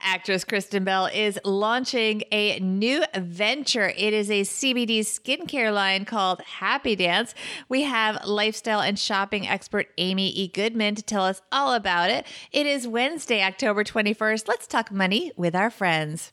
Actress Kristen Bell is launching a new venture. It is a CBD skincare line called Happy Dance. We have lifestyle and shopping expert Amy E. Goodman to tell us all about it. It is Wednesday, October 21st. Let's talk money with our friends.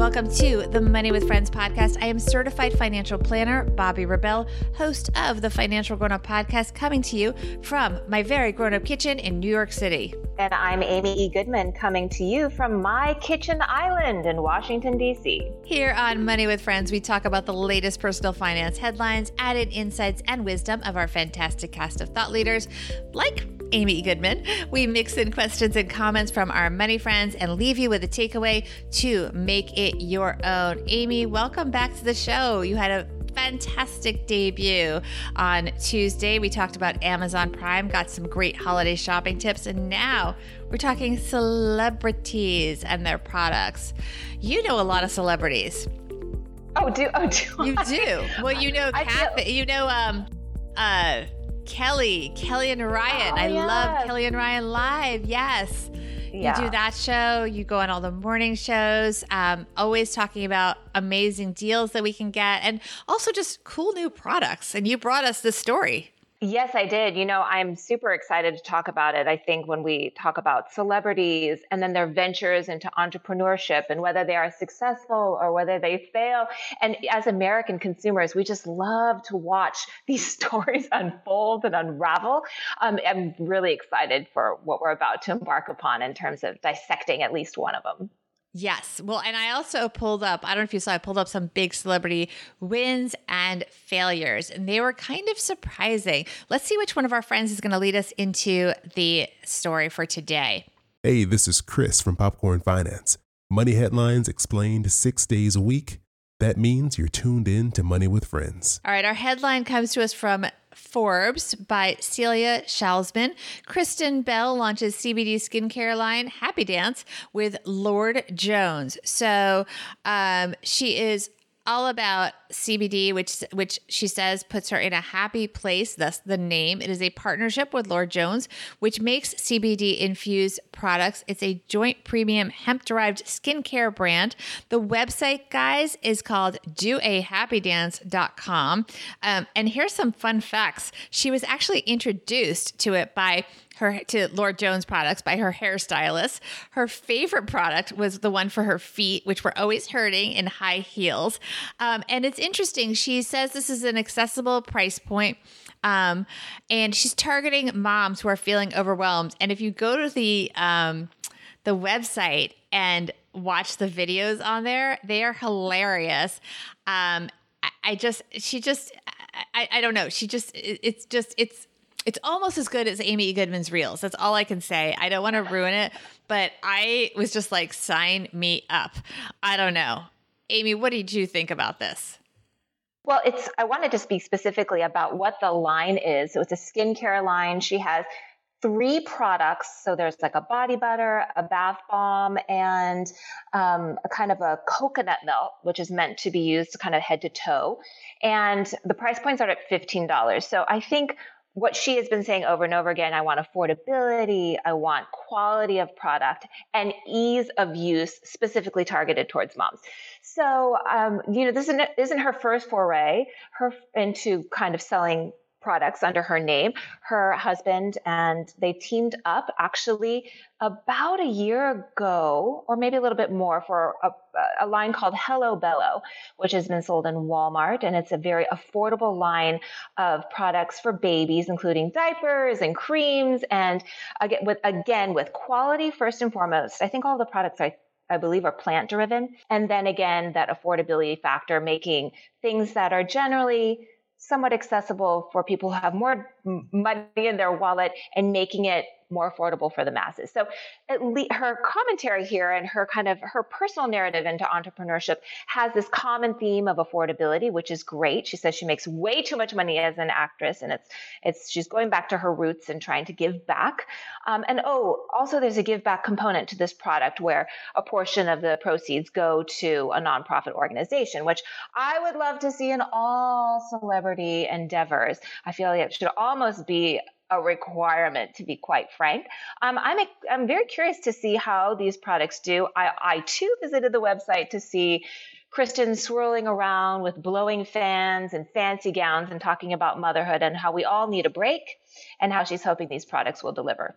Welcome to the Money with Friends podcast. I am certified financial planner Bobby Rebell, host of the Financial Grown Up podcast, coming to you from my very grown up kitchen in New York City. And I'm Amy E. Goodman, coming to you from my kitchen island in Washington, D.C. Here on Money with Friends, we talk about the latest personal finance headlines, added insights, and wisdom of our fantastic cast of thought leaders like Amy Goodman. We mix in questions and comments from our money friends and leave you with a takeaway to make it your own. Amy, welcome back to the show. You had a fantastic debut on Tuesday. We talked about Amazon Prime, got some great holiday shopping tips, and now we're talking celebrities and their products. You know a lot of celebrities. Oh, do oh do you I? do? Well, you know, Kath, feel- you know, um, uh Kelly, Kelly and Ryan. Oh, I yes. love Kelly and Ryan live. Yes. Yeah. You do that show, you go on all the morning shows, um, always talking about amazing deals that we can get and also just cool new products. And you brought us this story. Yes, I did. You know, I'm super excited to talk about it. I think when we talk about celebrities and then their ventures into entrepreneurship and whether they are successful or whether they fail. And as American consumers, we just love to watch these stories unfold and unravel. Um, I'm really excited for what we're about to embark upon in terms of dissecting at least one of them. Yes. Well, and I also pulled up, I don't know if you saw, I pulled up some big celebrity wins and failures, and they were kind of surprising. Let's see which one of our friends is going to lead us into the story for today. Hey, this is Chris from Popcorn Finance. Money headlines explained six days a week. That means you're tuned in to Money with Friends. All right, our headline comes to us from Forbes by Celia Shatzman. Kristen Bell launches CBD skincare line Happy Dance with Lord Jones. So um, she is all about CBD, which which she says puts her in a happy place. Thus, the name. It is a partnership with Lord Jones, which makes CBD infused products. It's a joint premium hemp derived skincare brand. The website, guys, is called doahappydance.com. Um, and here's some fun facts. She was actually introduced to it by her to Lord Jones products by her hairstylist. Her favorite product was the one for her feet, which were always hurting in high heels. Um, and it's interesting. She says this is an accessible price point. Um, and she's targeting moms who are feeling overwhelmed. And if you go to the um, the website and watch the videos on there, they are hilarious. Um, I, I just, she just, I, I don't know. She just, it's just, it's it's almost as good as Amy Goodman's reels. That's all I can say. I don't want to ruin it, but I was just like, sign me up. I don't know. Amy, what did you think about this? Well, it's I wanted to speak specifically about what the line is. So it's a skincare line. She has three products. So there's like a body butter, a bath bomb, and um, a kind of a coconut milk, which is meant to be used kind of head to toe. And the price points are at $15. So I think what she has been saying over and over again I want affordability, I want quality of product, and ease of use specifically targeted towards moms. So, um, you know, this isn't, isn't her first foray her into kind of selling products under her name. Her husband and they teamed up actually about a year ago, or maybe a little bit more, for a, a, line called Hello Bello, which has been sold in Walmart. And it's a very affordable line of products for babies, including diapers and creams. And again, with, again, with quality first and foremost. I think all the products are I believe are plant driven. And then again, that affordability factor, making things that are generally somewhat accessible for people who have more money in their wallet and making it more affordable for the masses. So her commentary here and her kind of her personal narrative into entrepreneurship has this common theme of affordability, which is great. She says she makes way too much money as an actress, and it's it's she's going back to her roots and trying to give back. Um, and oh, also there's a give back component to this product where a portion of the proceeds go to a nonprofit organization, which I would love to see in all celebrity endeavors. I feel like it should almost be a requirement, to be quite frank. Um, I'm, I'm very curious to see how these products do. I, I too visited the website to see Kristen swirling around with blowing fans and fancy gowns and talking about motherhood and how we all need a break and how she's hoping these products will deliver.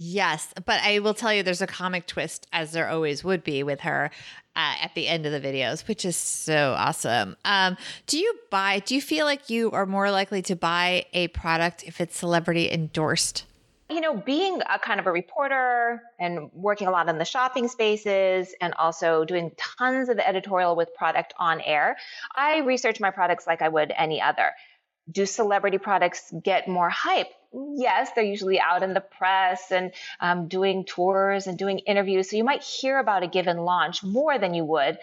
Yes, but I will tell you there's a comic twist, as there always would be with her uh, at the end of the videos, which is so awesome. Um, do you buy, do you feel like you are more likely to buy a product if it's celebrity endorsed? You know, being a kind of a reporter and working a lot in the shopping spaces and also doing tons of editorial with product on air, I research my products like I would any other. Do celebrity products get more hype? yes, they're usually out in the press and um, doing tours and doing interviews. So you might hear about a given launch more than you would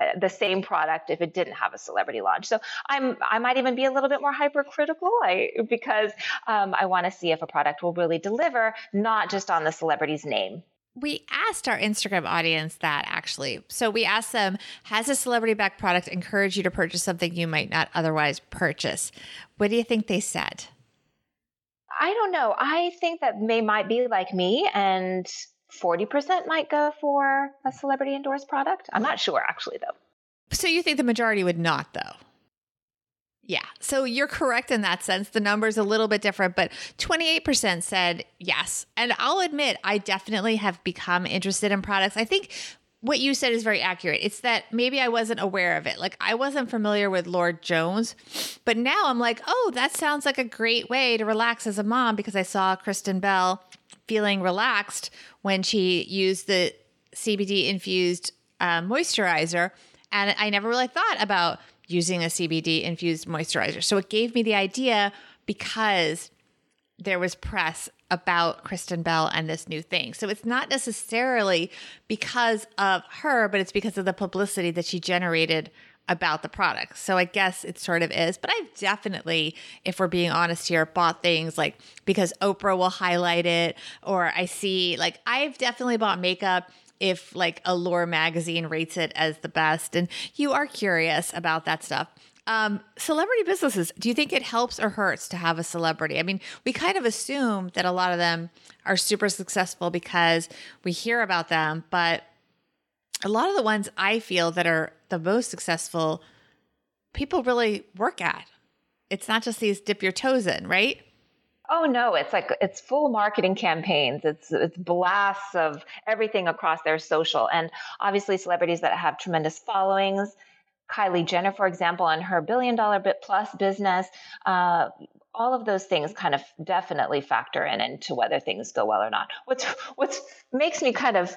uh, the same product if it didn't have a celebrity launch. So I'm I might even be a little bit more hypercritical I, because um, I want to see if a product will really deliver, not just on the celebrity's name. We asked our Instagram audience that actually. So we asked them, has a celebrity backed product encouraged you to purchase something you might not otherwise purchase? What do you think they said? I don't know. I think that they might be like me and 40% might go for a celebrity endorsed product. I'm not sure actually though. So you think the majority would not though? Yeah. So you're correct in that sense. The number's a little bit different, but 28% said yes. And I'll admit, I definitely have become interested in products. I think what you said is very accurate. It's that maybe I wasn't aware of it. Like I wasn't familiar with Lord Jones, but now I'm like, oh, that sounds like a great way to relax as a mom because I saw Kristen Bell feeling relaxed when she used the CBD infused uh, moisturizer. And I never really thought about using a CBD infused moisturizer. So it gave me the idea because there was press about Kristen Bell and this new thing. So it's not necessarily because of her, but it's because of the publicity that she generated about the product. So I guess it sort of is. But I've definitely, if we're being honest here, bought things like because Oprah will highlight it, or I see like I've definitely bought makeup if like Allure magazine rates it as the best and you are curious about that stuff. Um, celebrity businesses, do you think it helps or hurts to have a celebrity? I mean, we kind of assume that a lot of them are super successful because we hear about them, but a lot of the ones I feel that are the most successful, people really work at. It's not just these dip your toes in, right? Oh no, it's like it's full marketing campaigns. It's it's blasts of everything across their social and obviously celebrities that have tremendous followings Kylie Jenner, for example, on her billion dollar bit plus business. Uh, all of those things kind of definitely factor in into whether things go well or not. What's what makes me kind of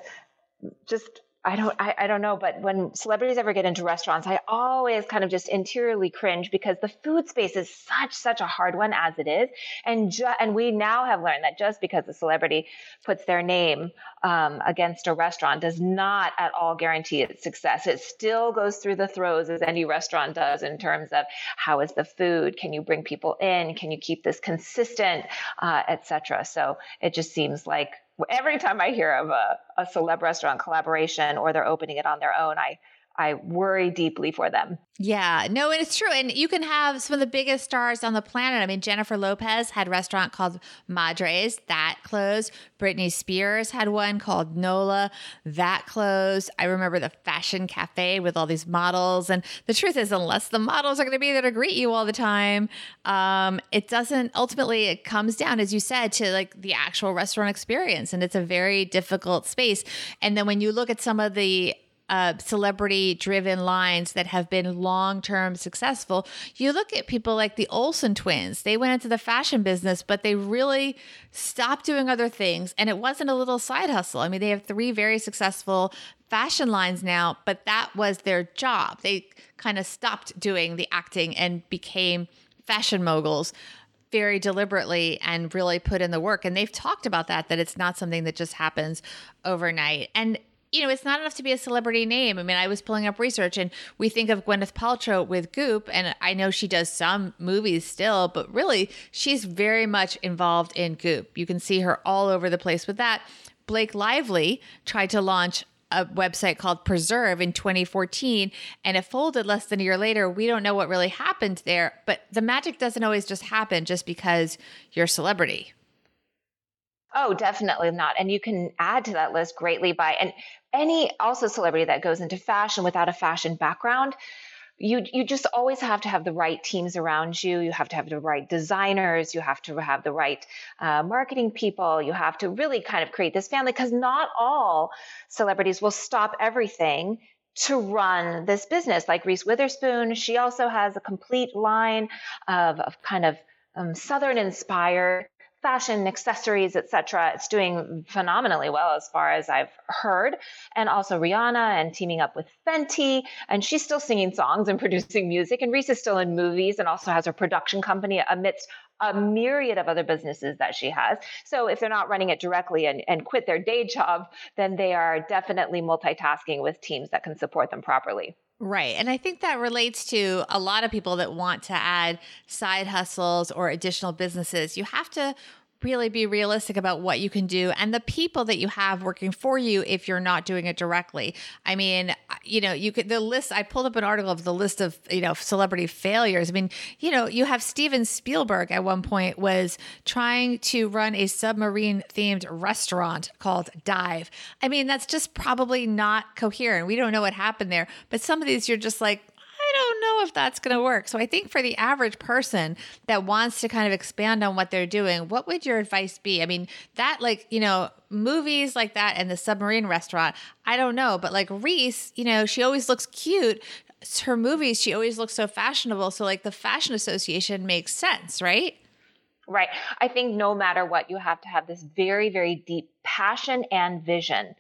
just I don't I, I don't know, but when celebrities ever get into restaurants, I always kind of just interiorly cringe because the food space is such such a hard one as it is, and ju- and we now have learned that just because a celebrity puts their name um, against a restaurant does not at all guarantee its success. It still goes through the throes as any restaurant does in terms of how is the food, can you bring people in, can you keep this consistent, uh, etc. So it just seems like every time I hear of a, a celeb restaurant collaboration or they're opening it on their own, I I worry deeply for them. Yeah, no, and it's true. And you can have some of the biggest stars on the planet. I mean, Jennifer Lopez had a restaurant called Madres that closed. Britney Spears had one called Nola that closed. I remember the fashion cafe with all these models. And the truth is, unless the models are going to be there to greet you all the time, um, it doesn't ultimately, it comes down, as you said, to like the actual restaurant experience. And it's a very difficult space. And then when you look at some of the uh, celebrity driven lines that have been long term successful. You look at people like the Olsen twins, they went into the fashion business, but they really stopped doing other things. And it wasn't a little side hustle. I mean, they have three very successful fashion lines now, but that was their job. They kind of stopped doing the acting and became fashion moguls very deliberately and really put in the work. And they've talked about that, that it's not something that just happens overnight. And you know, it's not enough to be a celebrity name. I mean, I was pulling up research and we think of Gwyneth Paltrow with Goop, and I know she does some movies still, but really, she's very much involved in Goop. You can see her all over the place with that. Blake Lively tried to launch a website called Preserve in 2014 and it folded less than a year later. We don't know what really happened there, but the magic doesn't always just happen just because you're a celebrity. Oh, definitely not. And you can add to that list greatly by and any also celebrity that goes into fashion without a fashion background you you just always have to have the right teams around you. You have to have the right designers. You have to have the right uh, marketing people. You have to really kind of create this family because not all celebrities will stop everything to run this business. Like Reese Witherspoon, she also has a complete line of, of kind of um, Southern inspired fashion, accessories, etc. It's doing phenomenally well as far as I've heard. And also Rihanna and teaming up with Fenty. And she's still singing songs and producing music. And Reese is still in movies and also has her production company amidst a myriad of other businesses that she has. So if they're not running it directly and, and quit their day job, then they are definitely multitasking with teams that can support them properly. Right. And I think that relates to a lot of people that want to add side hustles or additional businesses. You have to really be realistic about what you can do and the people that you have working for you if you're not doing it directly. I mean, you know, you could the list I pulled up an article of the list of, you know, celebrity failures. I mean, you know, you have Steven Spielberg at one point was trying to run a submarine themed restaurant called Dive. I mean, that's just probably not coherent. We don't know what happened there, but some of these you're just like, don't know if that's going to work. So I think for the average person that wants to kind of expand on what they're doing, what would your advice be? I mean, that like, you know, movies like that and the submarine restaurant, I don't know, but like Reese, you know, she always looks cute. Her movies, she always looks so fashionable. So like the fashion association makes sense, right? Right. I think no matter what, you have to have this very, very deep passion and vision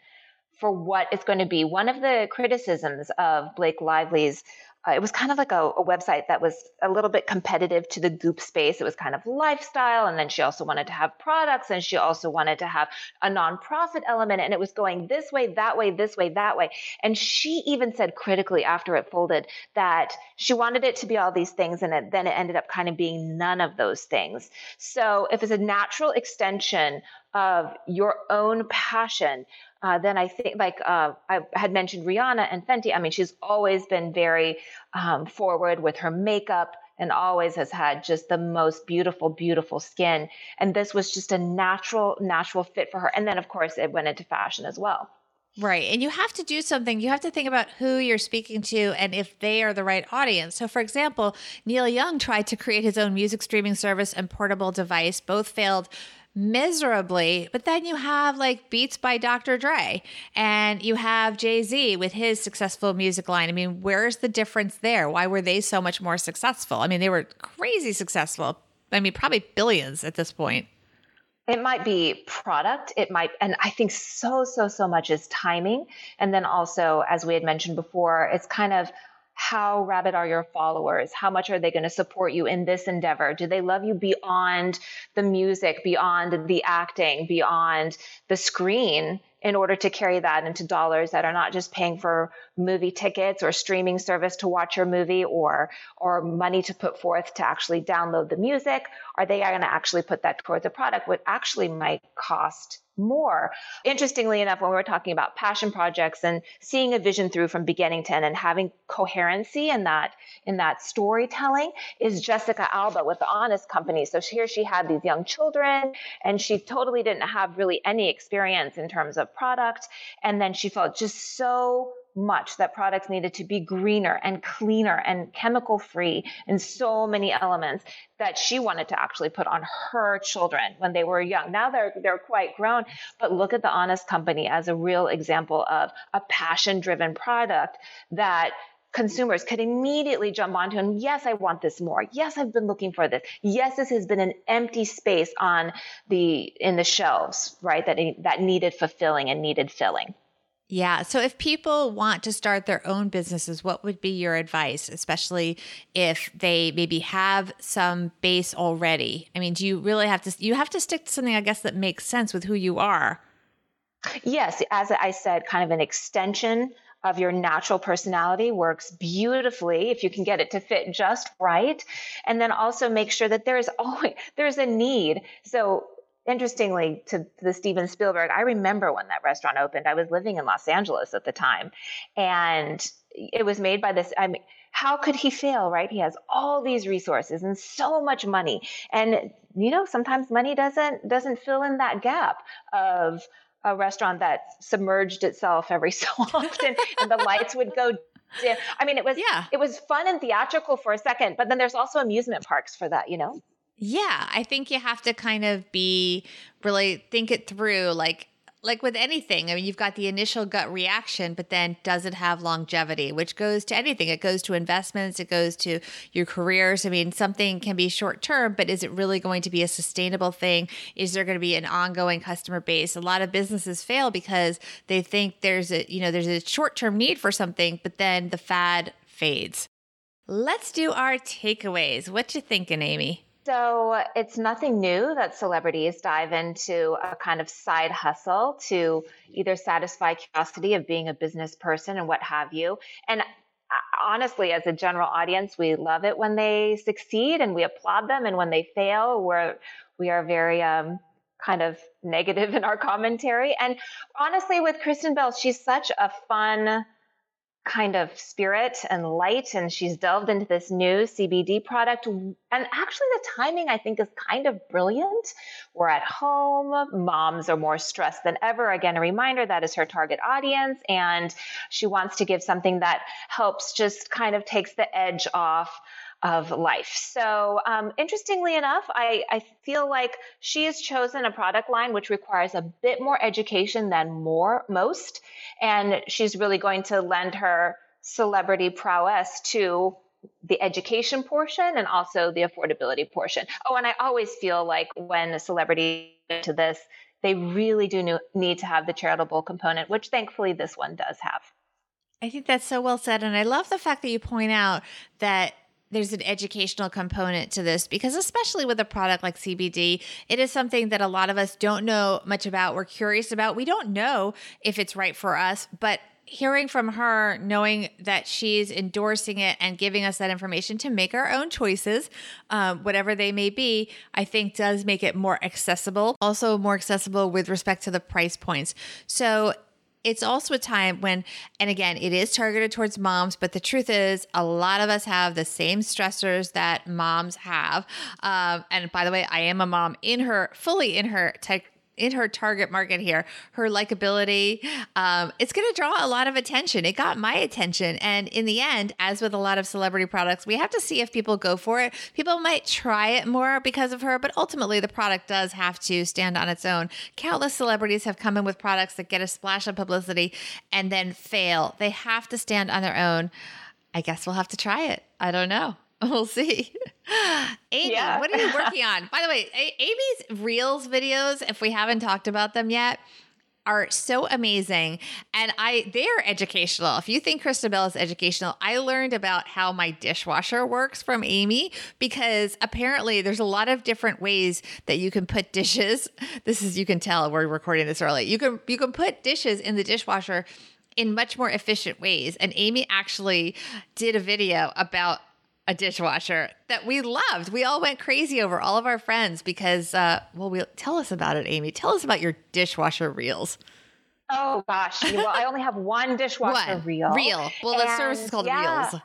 for what it's going to be. One of the criticisms of Blake Lively's uh, it was kind of like a, a, website that was a little bit competitive to the goop space. It was kind of lifestyle. And then she also wanted to have products and she also wanted to have a nonprofit element. And it was going this way, that way, this way, that way. And she even said critically after it folded that she wanted it to be all these things. And it, then it ended up kind of being none of those things. So if it's a natural extension of your own passion, uh, then I think, like uh, I had mentioned, Rihanna and Fenty. I mean, she's always been very um, forward with her makeup and always has had just the most beautiful, beautiful skin. And this was just a natural, natural fit for her. And then, of course, it went into fashion as well. Right. And you have to do something. You have to think about who you're speaking to and if they are the right audience. So, for example, Neil Young tried to create his own music streaming service and portable device. Both failed miserably. But then you have like Beats by Dr. Dre and you have Jay Z with his successful music line. I mean, where's the difference there? Why were they so much more successful? I mean, they were crazy successful. I mean, probably billions at this point. It might be product. It might, and I think so, so, so much is timing. And then also, as we had mentioned before, it's kind of how rabid are your followers? How much are they going to support you in this endeavor? Do they love you beyond the music, beyond the acting, beyond the screen? in order to carry that into dollars that are not just paying for movie tickets or streaming service to watch your movie or or money to put forth to actually download the music are they going to actually put that towards a product what actually might cost more. Interestingly enough, when we are talking about passion projects and seeing a vision through from beginning to end and having coherency in that in that storytelling is Jessica Alba with the Honest Company. So here she had these young children and she totally didn't have really any experience in terms of product. And then she felt just so much that products needed to be greener and cleaner and chemical free in so many elements that she wanted to actually put on her children when they were young. Now they're they're quite grown, but look at the Honest Company as a real example of a passion driven product that consumers could immediately jump onto and yes i want this more. Yes i've been looking for this. Yes this has been an empty space on the in the shelves right that that needed fulfilling and needed filling Yeah. So if people want to start their own businesses, what would be your advice, especially if they maybe have some base already? I mean, do you really have to you have to stick to something I guess that makes sense with who you are? Yes, as I said, kind of an extension of your natural personality works beautifully if you can get it to fit just right and then also make sure that there is always there's a need so interestingly to the Steven Spielberg, I remember when that restaurant opened. I was living in Los Angeles at the time, and it was made by this. I mean, how could he fail? Right? He has all these resources and so much money, and you know, sometimes money doesn't doesn't fill in that gap of a restaurant that submerged itself every so often, and the lights would go. I mean, it was yeah. it was fun and theatrical for a second, but then there's also amusement parks for that, you know. Yeah, I think you have to kind of be really think it through like like with anything. I mean, you've got the initial gut reaction, but then does it have longevity, which goes to anything. It goes to investments, it goes to your careers. I mean, something can be short term, but is it really going to be a sustainable thing? Is there going to be an ongoing customer base? A lot of businesses fail because they think there's a, you know, there's a short term need for something, but then the fad fades. Let's do our takeaways. What you thinking, Amy? So it's nothing new that celebrities dive into a kind of side hustle to either satisfy curiosity of being a business person and what have you. And uh, honestly, as a general audience, we love it when they succeed and we applaud them. And when they fail, we're, we are very, um, kind of negative in our commentary. And honestly, with Kristen Bell, she's such a fun, kind of spirit and light and she's delved into this new CBD product and actually the timing I think is kind of brilliant. We're at home, moms are more stressed than ever. Again, a reminder that is her target audience and she wants to give something that helps just kind of takes the edge off of life. So, um, interestingly enough, I, I feel like she has chosen a product line which requires a bit more education than more most, and she's really going to lend her celebrity prowess to the education portion and also the affordability portion. Oh, and I always feel like when a celebrity to this, they really do need to have the charitable component, which thankfully this one does have. I think that's so well said. And I love the fact that you point out that there's an educational component to this because especially with a product like CBD, it is something that a lot of us don't know much about. We're curious about. We don't know if it's right for us, but hearing from her, knowing that she's endorsing it and giving us that information to make our own choices, um, whatever they may be, I think does make it more accessible. Also, more accessible with respect to the price points. So it's also a time when, and again, it is targeted towards moms, but the truth is, a lot of us have the same stressors that moms have. Um, and by the way, I am a mom in her, fully in her tech in her target market here, her likability, um, it's going to draw a lot of attention. It got my attention. And in the end, as with a lot of celebrity products, we have to see if people go for it. People might try it more because of her, but ultimately the product does have to stand on its own. Countless celebrities have come in with products that get a splash of publicity and then fail. They have to stand on their own. I guess we'll have to try it. I don't know. We'll see. Amy, yeah. what are you working on? By the way, a- Amy's Reels videos, if we haven't talked about them yet, are so amazing and I they are educational. If you think Kristen Bell is educational, I learned about how my dishwasher works from Amy because apparently there's a lot of different ways that you can put dishes. This is you can tell we're recording this early. You can you can put dishes in the dishwasher in much more efficient ways. And Amy actually did a video about a dishwasher that we loved. We all went crazy over all of our friends because, uh, well, we tell us about it, Amy. Tell us about your dishwasher reels. Oh gosh, well, I only have one dishwasher what? reel. Reel. Well, the service is called yeah. Reels.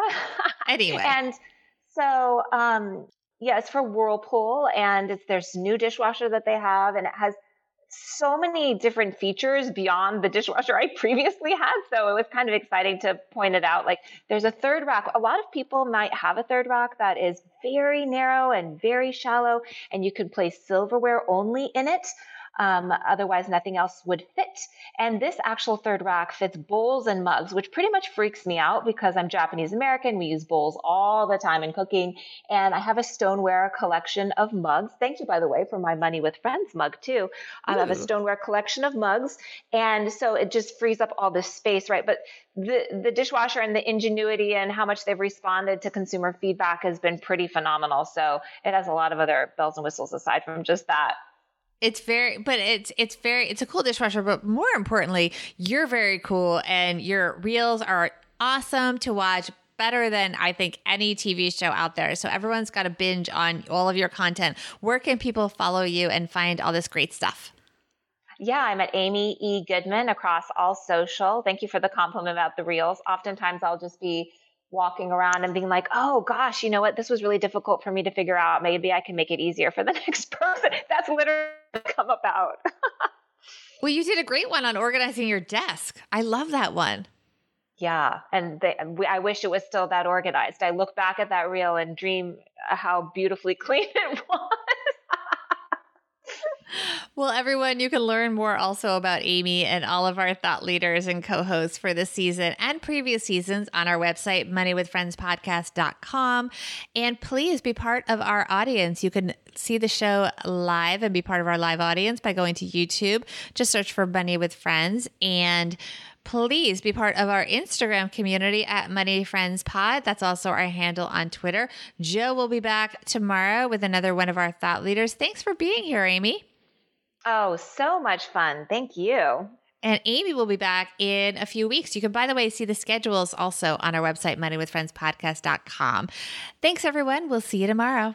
anyway, and so um, yeah, it's for Whirlpool, and it's there's new dishwasher that they have, and it has so many different features beyond the dishwasher I previously had. So it was kind of exciting to point it out. Like there's a third rack. A lot of people might have a third rack that is very narrow and very shallow, and you can place silverware only in it. Um, otherwise, nothing else would fit. And this actual third rack fits bowls and mugs, which pretty much freaks me out because I'm Japanese American. We use bowls all the time in cooking. And I have a stoneware collection of mugs. Thank you, by the way, for my Money with Friends mug, too. I have a stoneware collection of mugs. And so it just frees up all this space, right? But the, the dishwasher and the ingenuity and how much they've responded to consumer feedback has been pretty phenomenal. So it has a lot of other bells and whistles aside from just that. It's very, but it's it's very it's a cool dishwasher. But more importantly, you're very cool, and your reels are awesome to watch. Better than I think any TV show out there. So everyone's got to binge on all of your content. Where can people follow you and find all this great stuff? Yeah, I'm at Amy E. Goodman across all social. Thank you for the compliment about the reels. Oftentimes I'll just be walking around and being like, oh gosh, you know what? This was really difficult for me to figure out. Maybe I can make it easier for the next person. That's literally come about. well, you did a great one on organizing your desk. I love that one. Yeah, and they, I wish it was still that organized. I look back at that reel and dream how beautifully clean it was. Well, everyone, you can learn more also about Amy and all of our thought leaders and co hosts for this season and previous seasons on our website, moneywithfriendspodcast.com. And please be part of our audience. You can see the show live and be part of our live audience by going to YouTube. Just search for Money with Friends and please be part of our Instagram community at Money Friends Pod. That's also our handle on Twitter. Joe will be back tomorrow with another one of our thought leaders. Thanks for being here, Amy. Oh, so much fun. Thank you. And Amy will be back in a few weeks. You can, by the way, see the schedules also on our website, moneywithfriendspodcast.com. Thanks, everyone. We'll see you tomorrow.